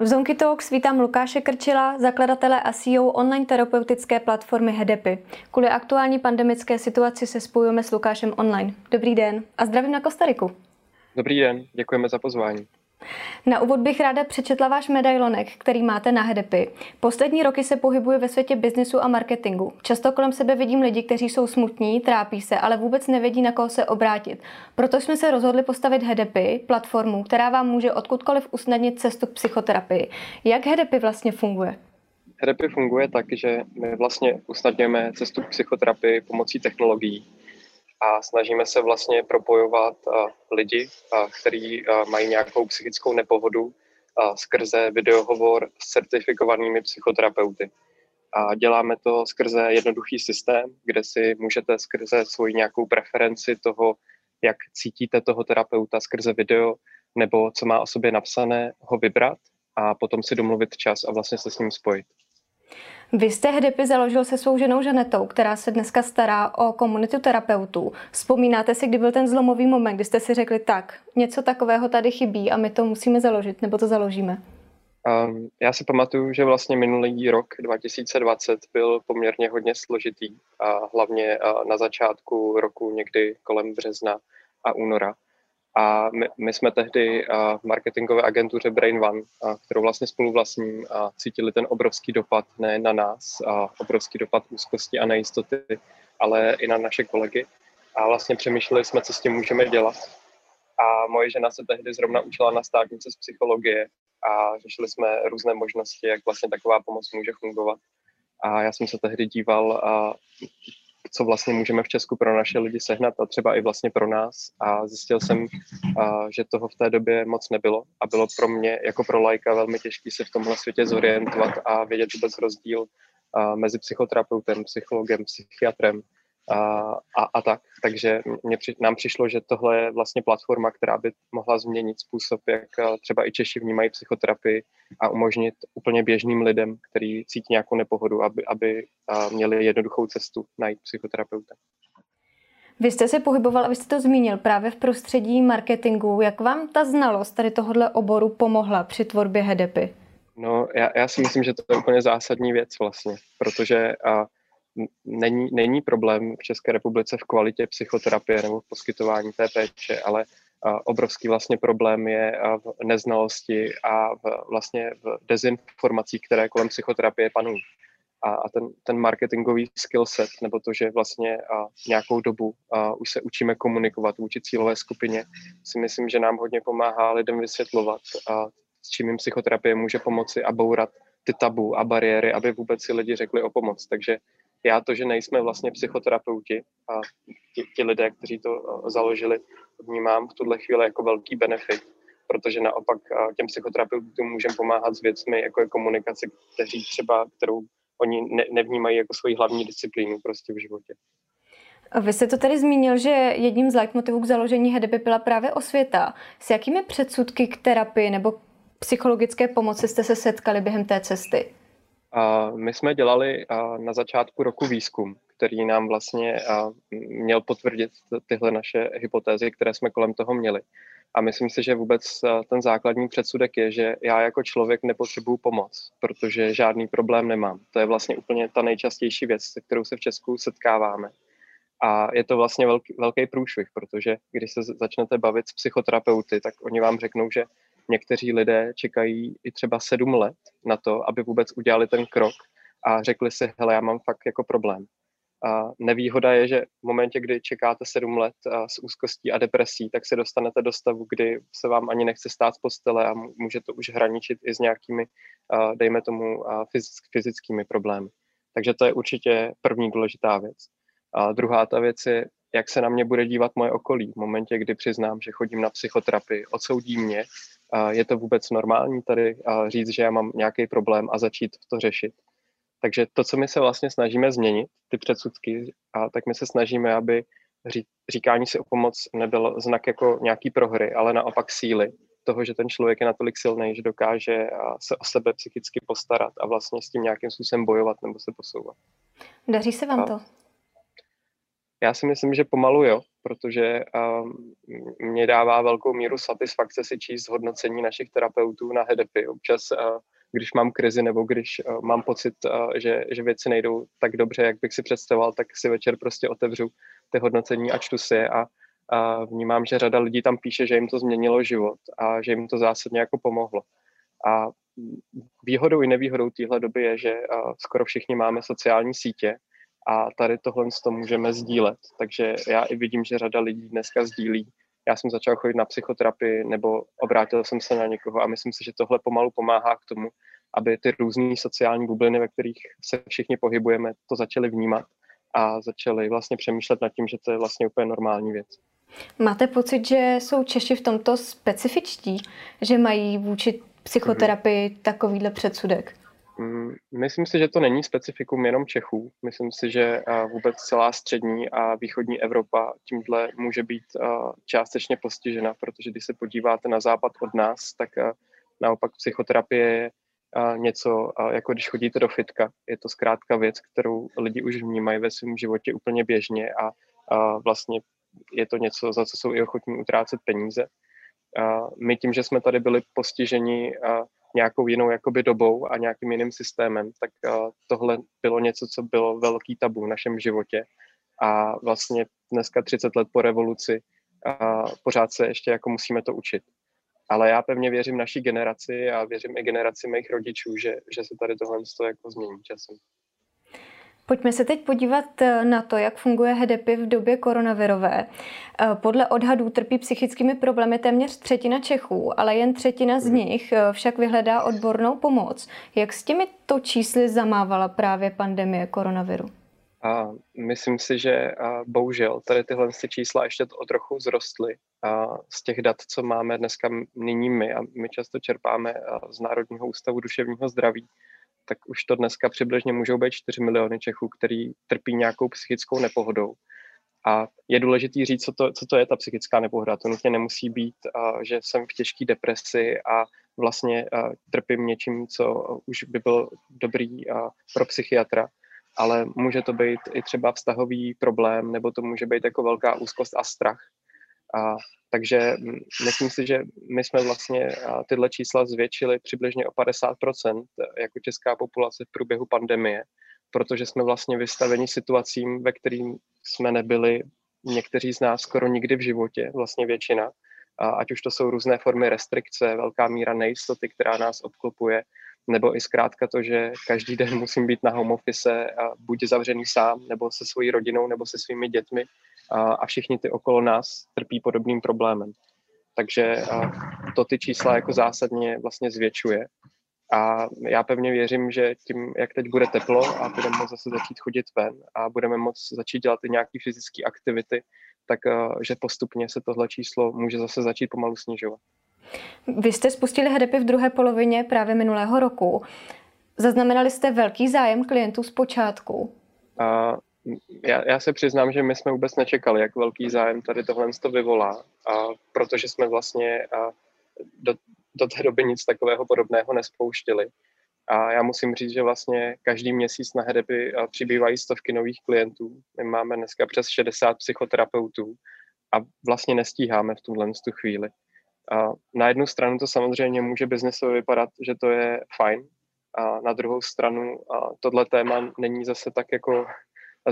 V Zonky Talks vítám Lukáše Krčila, zakladatele a CEO online terapeutické platformy Hedepy. Kvůli aktuální pandemické situaci se spojujeme s Lukášem online. Dobrý den a zdravím na Kostariku. Dobrý den, děkujeme za pozvání. Na úvod bych ráda přečetla váš medailonek, který máte na Hedepy. Poslední roky se pohybuji ve světě biznisu a marketingu. Často kolem sebe vidím lidi, kteří jsou smutní, trápí se, ale vůbec nevědí, na koho se obrátit. Proto jsme se rozhodli postavit Hedepy, platformu, která vám může odkudkoliv usnadnit cestu k psychoterapii. Jak Hedepy vlastně funguje? Hedepy funguje tak, že my vlastně usnadňujeme cestu k psychoterapii pomocí technologií a snažíme se vlastně propojovat lidi, kteří mají nějakou psychickou nepohodu skrze videohovor s certifikovanými psychoterapeuty. A děláme to skrze jednoduchý systém, kde si můžete skrze svoji nějakou preferenci toho, jak cítíte toho terapeuta skrze video, nebo co má o sobě napsané, ho vybrat a potom si domluvit čas a vlastně se s ním spojit. Vy jste Hedepy založil se svou ženou Žanetou, která se dneska stará o komunitu terapeutů. Vzpomínáte si, kdy byl ten zlomový moment, kdy jste si řekli, tak, něco takového tady chybí a my to musíme založit, nebo to založíme? Um, já si pamatuju, že vlastně minulý rok 2020 byl poměrně hodně složitý, a hlavně na začátku roku někdy kolem března a února. A my, my jsme tehdy v marketingové agentuře Brain One, kterou vlastně spolu vlastním, cítili ten obrovský dopad ne na nás, a obrovský dopad úzkosti a nejistoty, ale i na naše kolegy. A vlastně přemýšleli jsme, co s tím můžeme dělat. A moje žena se tehdy zrovna učila na státnice z psychologie a řešili jsme různé možnosti, jak vlastně taková pomoc může fungovat. A já jsem se tehdy díval co vlastně můžeme v Česku pro naše lidi sehnat a třeba i vlastně pro nás. A zjistil jsem, že toho v té době moc nebylo a bylo pro mě jako pro lajka velmi těžké se v tomhle světě zorientovat a vědět vůbec rozdíl mezi psychoterapeutem, psychologem, psychiatrem a, a, a tak. Takže mě, při, nám přišlo, že tohle je vlastně platforma, která by mohla změnit způsob, jak třeba i Češi vnímají psychoterapii a umožnit úplně běžným lidem, který cítí nějakou nepohodu, aby, aby měli jednoduchou cestu najít psychoterapeuta. Vy jste se pohyboval, abyste to zmínil, právě v prostředí marketingu. Jak vám ta znalost tady tohohle oboru pomohla při tvorbě Hedepy? No, já, já si myslím, že to je úplně zásadní věc vlastně, protože a, není, není problém v České republice v kvalitě psychoterapie nebo v poskytování té péče, ale obrovský vlastně problém je v neznalosti a v, vlastně v dezinformacích, které kolem psychoterapie panují. A, a ten, ten marketingový skill set, nebo to, že vlastně a nějakou dobu a už se učíme komunikovat vůči cílové skupině, si myslím, že nám hodně pomáhá lidem vysvětlovat, a s čím jim psychoterapie může pomoci a bourat ty tabu a bariéry, aby vůbec si lidi řekli o pomoc. Takže já to, že nejsme vlastně psychoterapeuti a ti, ti lidé, kteří to eh, založili, vnímám v tuhle chvíli jako velký benefit, protože naopak eh, těm psychoterapeutům můžeme pomáhat s věcmi, jako je komunikace, kteří třeba, kterou oni ne, nevnímají jako svoji hlavní disciplínu prostě v životě. Vy jste to tady zmínil, že jedním z leitmotivů k založení HDP byla právě osvěta. S jakými předsudky k terapii nebo psychologické pomoci jste se setkali během té cesty? My jsme dělali na začátku roku výzkum, který nám vlastně měl potvrdit tyhle naše hypotézy, které jsme kolem toho měli. A myslím si, že vůbec ten základní předsudek je, že já jako člověk nepotřebuju pomoc, protože žádný problém nemám. To je vlastně úplně ta nejčastější věc, se kterou se v Česku setkáváme. A je to vlastně velký, velký průšvih, protože když se začnete bavit s psychoterapeuty, tak oni vám řeknou, že někteří lidé čekají i třeba sedm let na to, aby vůbec udělali ten krok a řekli si, hele, já mám fakt jako problém. A nevýhoda je, že v momentě, kdy čekáte sedm let s úzkostí a depresí, tak se dostanete do stavu, kdy se vám ani nechce stát z postele a může to už hraničit i s nějakými, dejme tomu, fyzickými problémy. Takže to je určitě první důležitá věc. A druhá ta věc je, jak se na mě bude dívat moje okolí v momentě, kdy přiznám, že chodím na psychoterapii, odsoudí mě je to vůbec normální tady říct, že já mám nějaký problém a začít to řešit. Takže to, co my se vlastně snažíme změnit, ty předsudky, a tak my se snažíme, aby říkání si o pomoc nebyl znak jako nějaký prohry, ale naopak síly toho, že ten člověk je natolik silný, že dokáže se o sebe psychicky postarat a vlastně s tím nějakým způsobem bojovat nebo se posouvat. Daří se vám to? Já si myslím, že pomalu jo, protože mě dává velkou míru satisfakce si číst hodnocení našich terapeutů na HEDEPy. Občas, když mám krizi nebo když mám pocit, že, že věci nejdou tak dobře, jak bych si představoval, tak si večer prostě otevřu ty hodnocení a čtu si je a, a vnímám, že řada lidí tam píše, že jim to změnilo život a že jim to zásadně jako pomohlo. A výhodou i nevýhodou téhle doby je, že skoro všichni máme sociální sítě a tady tohle to můžeme sdílet. Takže já i vidím, že řada lidí dneska sdílí. Já jsem začal chodit na psychoterapii nebo obrátil jsem se na někoho a myslím si, že tohle pomalu pomáhá k tomu, aby ty různé sociální bubliny, ve kterých se všichni pohybujeme, to začaly vnímat a začali vlastně přemýšlet nad tím, že to je vlastně úplně normální věc. Máte pocit, že jsou Češi v tomto specifičtí, že mají vůči psychoterapii mm-hmm. takovýhle předsudek? Mm, myslím si, že to není specifikum jenom Čechů. Myslím si, že vůbec celá střední a východní Evropa tímhle může být částečně postižena, protože když se podíváte na západ od nás, tak naopak psychoterapie je něco, jako když chodíte do fitka. Je to zkrátka věc, kterou lidi už vnímají ve svém životě úplně běžně a vlastně je to něco, za co jsou i ochotní utrácet peníze. My tím, že jsme tady byli postiženi nějakou jinou jakoby dobou a nějakým jiným systémem, tak tohle bylo něco, co bylo velký tabu v našem životě. A vlastně dneska 30 let po revoluci pořád se ještě jako musíme to učit. Ale já pevně věřím naší generaci a věřím i generaci mých rodičů, že, že se tady tohle jako změní časem. Pojďme se teď podívat eh, na to, jak funguje HDP v době koronavirové. Eh, podle odhadů trpí psychickými problémy téměř třetina Čechů, ale jen třetina z mhm. nich eh, však vyhledá odbornou pomoc. Jak s těmito čísly zamávala právě pandemie koronaviru? A myslím si, že a bohužel tady tyhle čísla ještě o trochu zrostly. A z těch dat, co máme dneska nyní my, a my často čerpáme z Národního ústavu duševního zdraví, tak už to dneska přibližně můžou být 4 miliony Čechů, který trpí nějakou psychickou nepohodou. A je důležité říct, co to, co to je ta psychická nepohoda. To nutně nemusí být, uh, že jsem v těžké depresi a vlastně uh, trpím něčím, co už by byl dobrý uh, pro psychiatra, ale může to být i třeba vztahový problém, nebo to může být jako velká úzkost a strach. A, takže myslím si, že my jsme vlastně tyhle čísla zvětšili přibližně o 50% jako česká populace v průběhu pandemie, protože jsme vlastně vystaveni situacím, ve kterým jsme nebyli někteří z nás skoro nikdy v životě, vlastně většina, a ať už to jsou různé formy restrikce, velká míra nejistoty, která nás obklopuje, nebo i zkrátka to, že každý den musím být na home office a buď zavřený sám, nebo se svojí rodinou, nebo se svými dětmi a, a všichni ty okolo nás trpí podobným problémem. Takže a, to ty čísla jako zásadně vlastně zvětšuje. A já pevně věřím, že tím, jak teď bude teplo a budeme moct zase začít chodit ven a budeme moct začít dělat i nějaké fyzické aktivity, tak že postupně se tohle číslo může zase začít pomalu snižovat. Vy jste spustili HDP v druhé polovině právě minulého roku. Zaznamenali jste velký zájem klientů z počátku? A já, já se přiznám, že my jsme vůbec nečekali, jak velký zájem tady tohle to vyvolá, a protože jsme vlastně a do, do té doby nic takového podobného nespouštili. A já musím říct, že vlastně každý měsíc na Hedepy přibývají stovky nových klientů. My máme dneska přes 60 psychoterapeutů a vlastně nestíháme v tomhle tu chvíli. A na jednu stranu to samozřejmě může biznesově vypadat, že to je fajn, a na druhou stranu a tohle téma není zase tak jako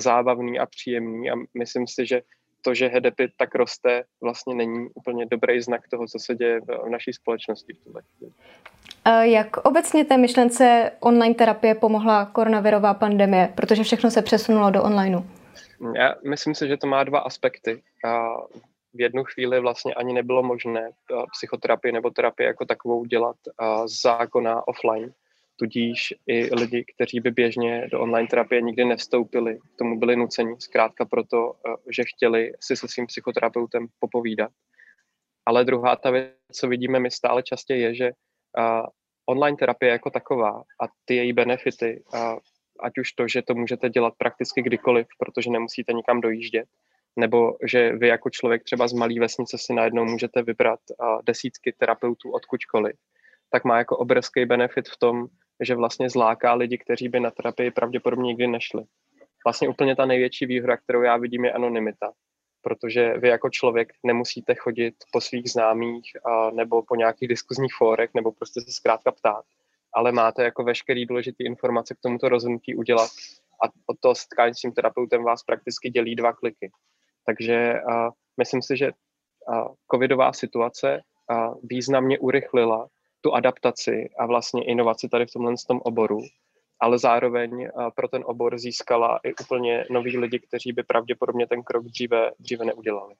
zábavný a příjemný a myslím si, že to, že HDP tak roste, vlastně není úplně dobrý znak toho, co se děje v naší společnosti v tuhle chvíli. Jak obecně té myšlence online terapie pomohla koronavirová pandemie, protože všechno se přesunulo do onlineu? Já myslím si, že to má dva aspekty v jednu chvíli vlastně ani nebylo možné psychoterapii nebo terapii jako takovou dělat z zákona offline. Tudíž i lidi, kteří by běžně do online terapie nikdy nevstoupili, k tomu byli nuceni, zkrátka proto, eh, že chtěli si se svým psychoterapeutem popovídat. Ale druhá ta věc, co vidíme my stále častěji, je, že online terapie jako taková a ty její benefity, ať už to, že to můžete dělat prakticky kdykoliv, protože nemusíte nikam dojíždět, nebo že vy jako člověk třeba z malé vesnice si najednou můžete vybrat desítky terapeutů odkudkoliv, tak má jako obrovský benefit v tom, že vlastně zláká lidi, kteří by na terapii pravděpodobně nikdy nešli. Vlastně úplně ta největší výhoda, kterou já vidím, je anonymita. protože vy jako člověk nemusíte chodit po svých známých a, nebo po nějakých diskuzních fórech nebo prostě se zkrátka ptát, ale máte jako veškerý důležité informace k tomuto rozhodnutí udělat a od toho setkání s tím terapeutem vás prakticky dělí dva kliky. Takže a, myslím si, že a, covidová situace a, významně urychlila tu adaptaci a vlastně inovaci tady v tomhle tom oboru ale zároveň pro ten obor získala i úplně noví lidi, kteří by pravděpodobně ten krok dříve, dříve neudělali.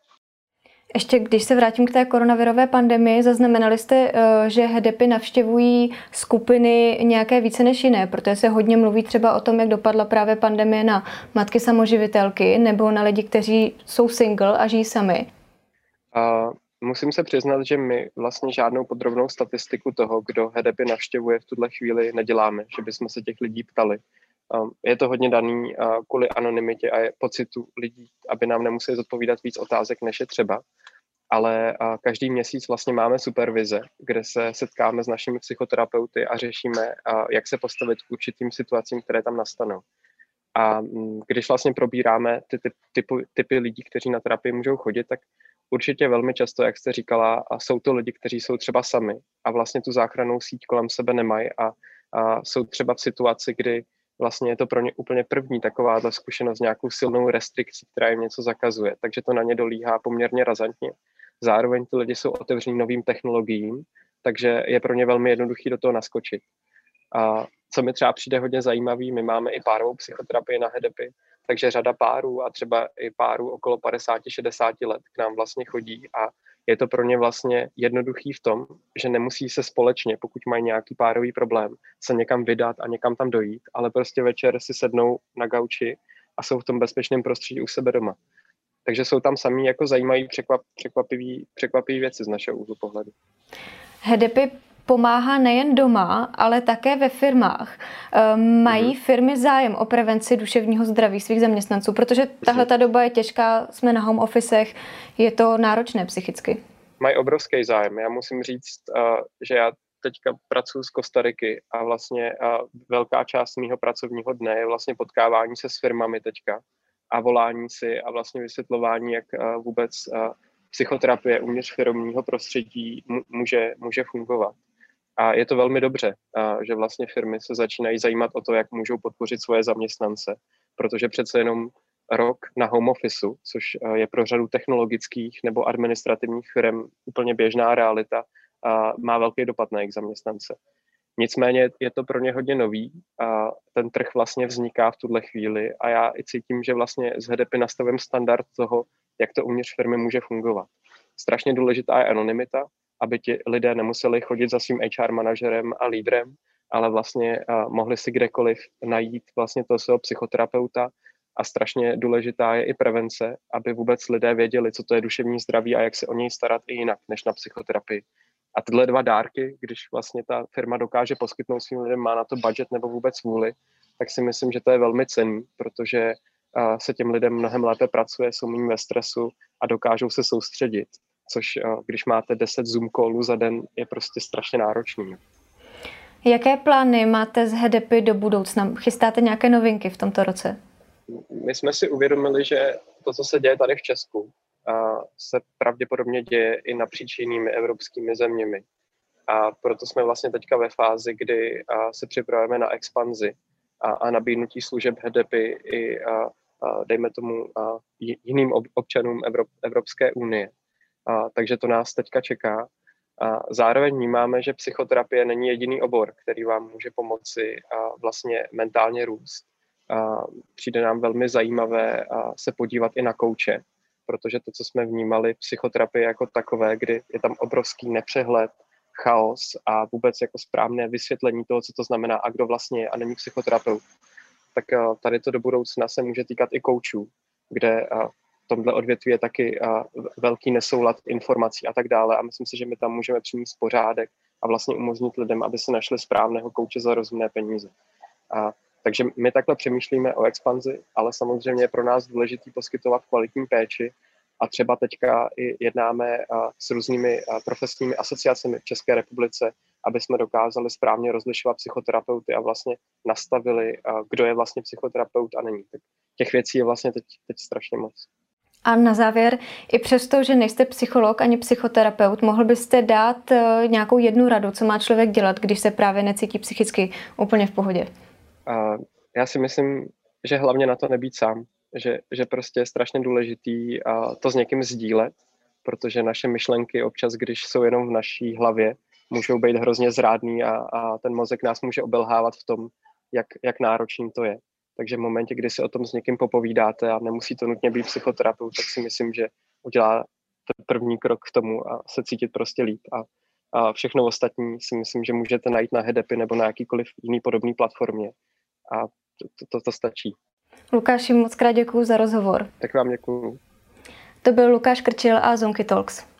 Ještě když se vrátím k té koronavirové pandemii, zaznamenali jste, eh, že HDPy navštěvují skupiny nějaké více než jiné, protože se hodně mluví třeba o tom, jak dopadla právě pandemie na matky samoživitelky nebo na lidi, kteří jsou single a žijí sami. A musím se přiznat, že my vlastně žádnou podrobnou statistiku toho, kdo HDP navštěvuje v tuhle chvíli, neděláme, že bychom se těch lidí ptali. Um, je to hodně daný uh, kvůli anonymitě a pocitu lidí, aby nám nemuseli zodpovídat víc otázek, než je třeba. Ale uh, každý měsíc vlastně máme supervize, kde se setkáme s našimi psychoterapeuty a řešíme, uh, jak se postavit k určitým situacím, které tam nastanou. A mm, když vlastně probíráme ty typy, typy lidí, kteří na terapii můžou chodit, tak určitě velmi často, jak jste říkala, a jsou to lidi, kteří jsou třeba sami a vlastně tu záchrannou síť kolem sebe nemají a, a jsou třeba v situaci, kdy vlastně je to pro ně úplně první takováhle zkušenost s nějakou silnou restrikcí, která jim něco zakazuje, takže to na ně dolíhá poměrně razantně. Zároveň ty lidi jsou otevření novým technologiím, takže je pro ně velmi jednoduchý do toho naskočit. A co mi třeba přijde hodně zajímavý, my máme i párovou psychoterapii na HEDEPy, takže řada párů a třeba i párů okolo 50-60 let k nám vlastně chodí a je to pro ně vlastně jednoduchý v tom, že nemusí se společně, pokud mají nějaký párový problém, se někam vydat a někam tam dojít, ale prostě večer si sednou na gauči a jsou v tom bezpečném prostředí u sebe doma. Takže jsou tam samý jako zajímavé překvap, překvapivý, překvapivý věci z našeho úhlu pohledu. HEDEPy pomáhá nejen doma, ale také ve firmách. Ehm, mají mhm. firmy zájem o prevenci duševního zdraví svých zaměstnanců, protože tahle ta doba je těžká, jsme na home officech, je to náročné psychicky. Mají obrovský zájem. Já musím říct, že já teďka pracuji z Kostariky a vlastně velká část mého pracovního dne je vlastně potkávání se s firmami teďka a volání si a vlastně vysvětlování, jak vůbec psychoterapie uvnitř firmního prostředí může, může fungovat. A je to velmi dobře, že vlastně firmy se začínají zajímat o to, jak můžou podpořit svoje zaměstnance, protože přece jenom rok na home officeu, což je pro řadu technologických nebo administrativních firm úplně běžná realita, má velký dopad na jejich zaměstnance. Nicméně je to pro ně hodně nový a ten trh vlastně vzniká v tuhle chvíli a já i cítím, že vlastně z HDP nastavím standard toho, jak to uvnitř firmy může fungovat. Strašně důležitá je anonymita, aby ti lidé nemuseli chodit za svým HR manažerem a lídrem, ale vlastně uh, mohli si kdekoliv najít vlastně toho svého psychoterapeuta a strašně důležitá je i prevence, aby vůbec lidé věděli, co to je duševní zdraví a jak se o něj starat i jinak než na psychoterapii. A tyhle dva dárky, když vlastně ta firma dokáže poskytnout svým lidem, má na to budget nebo vůbec vůli, tak si myslím, že to je velmi cenný, protože se těm lidem mnohem lépe pracuje, jsou méně ve stresu a dokážou se soustředit což eh, když máte 10 Zoom callů za den, je prostě strašně náročný. Jaké plány máte z HDP do budoucna? Chystáte nějaké novinky v tomto roce? My jsme si uvědomili, že to, co se děje tady v Česku, se pravděpodobně děje i napříč jinými evropskými zeměmi. A proto jsme vlastně teďka ve fázi, kdy se připravujeme na expanzi a, a nabídnutí služeb HDP i, a, a, dejme tomu, a jiným občanům Evropské unie. A, takže to nás teďka čeká. A zároveň vnímáme, že psychoterapie není jediný obor, který vám může pomoci a vlastně mentálně růst. A přijde nám velmi zajímavé a se podívat i na kouče, protože to, co jsme vnímali, psychoterapie jako takové, kdy je tam obrovský nepřehled, chaos a vůbec jako správné vysvětlení toho, co to znamená a kdo vlastně je a není psychoterapeut, tak tady to do budoucna se může týkat i koučů, kde tomhle odvětví je taky velký nesoulad informací a tak dále a myslím si, že my tam můžeme přinést pořádek a vlastně umožnit lidem, aby si našli správného kouče za rozumné peníze. A, takže my takhle přemýšlíme o expanzi, ale samozřejmě je pro nás důležitý poskytovat kvalitní péči a třeba teďka i jednáme s různými profesními asociacemi v České republice, aby jsme dokázali správně rozlišovat psychoterapeuty a vlastně nastavili, kdo je vlastně psychoterapeut a není. Tak těch věcí je vlastně teď, teď strašně moc. A na závěr, i přesto, že nejste psycholog ani psychoterapeut, mohl byste dát eh, nějakou jednu radu, co má člověk dělat, když se právě necítí psychicky úplně v pohodě? Já si myslím, že hlavně na to nebýt sám, že, že prostě je strašně důležitý uh, to s někým sdílet, protože naše myšlenky občas, když jsou jenom v naší hlavě, můžou být hrozně zrádný a, a ten mozek nás může obelhávat v tom, jak, jak náročný to je. Takže v momentě, kdy si o tom s někým popovídáte a nemusí to nutně být psychoterapeut, tak si myslím, že udělá ten první krok k tomu a se cítit prostě líp. A, a všechno ostatní si myslím, že můžete najít na Hedepy nebo na jakýkoliv jiný podobný platformě. A to, to, to stačí. Lukáši, moc krát děkuji za rozhovor. Tak vám děkuji. To byl Lukáš Krčil a Zonky Talks.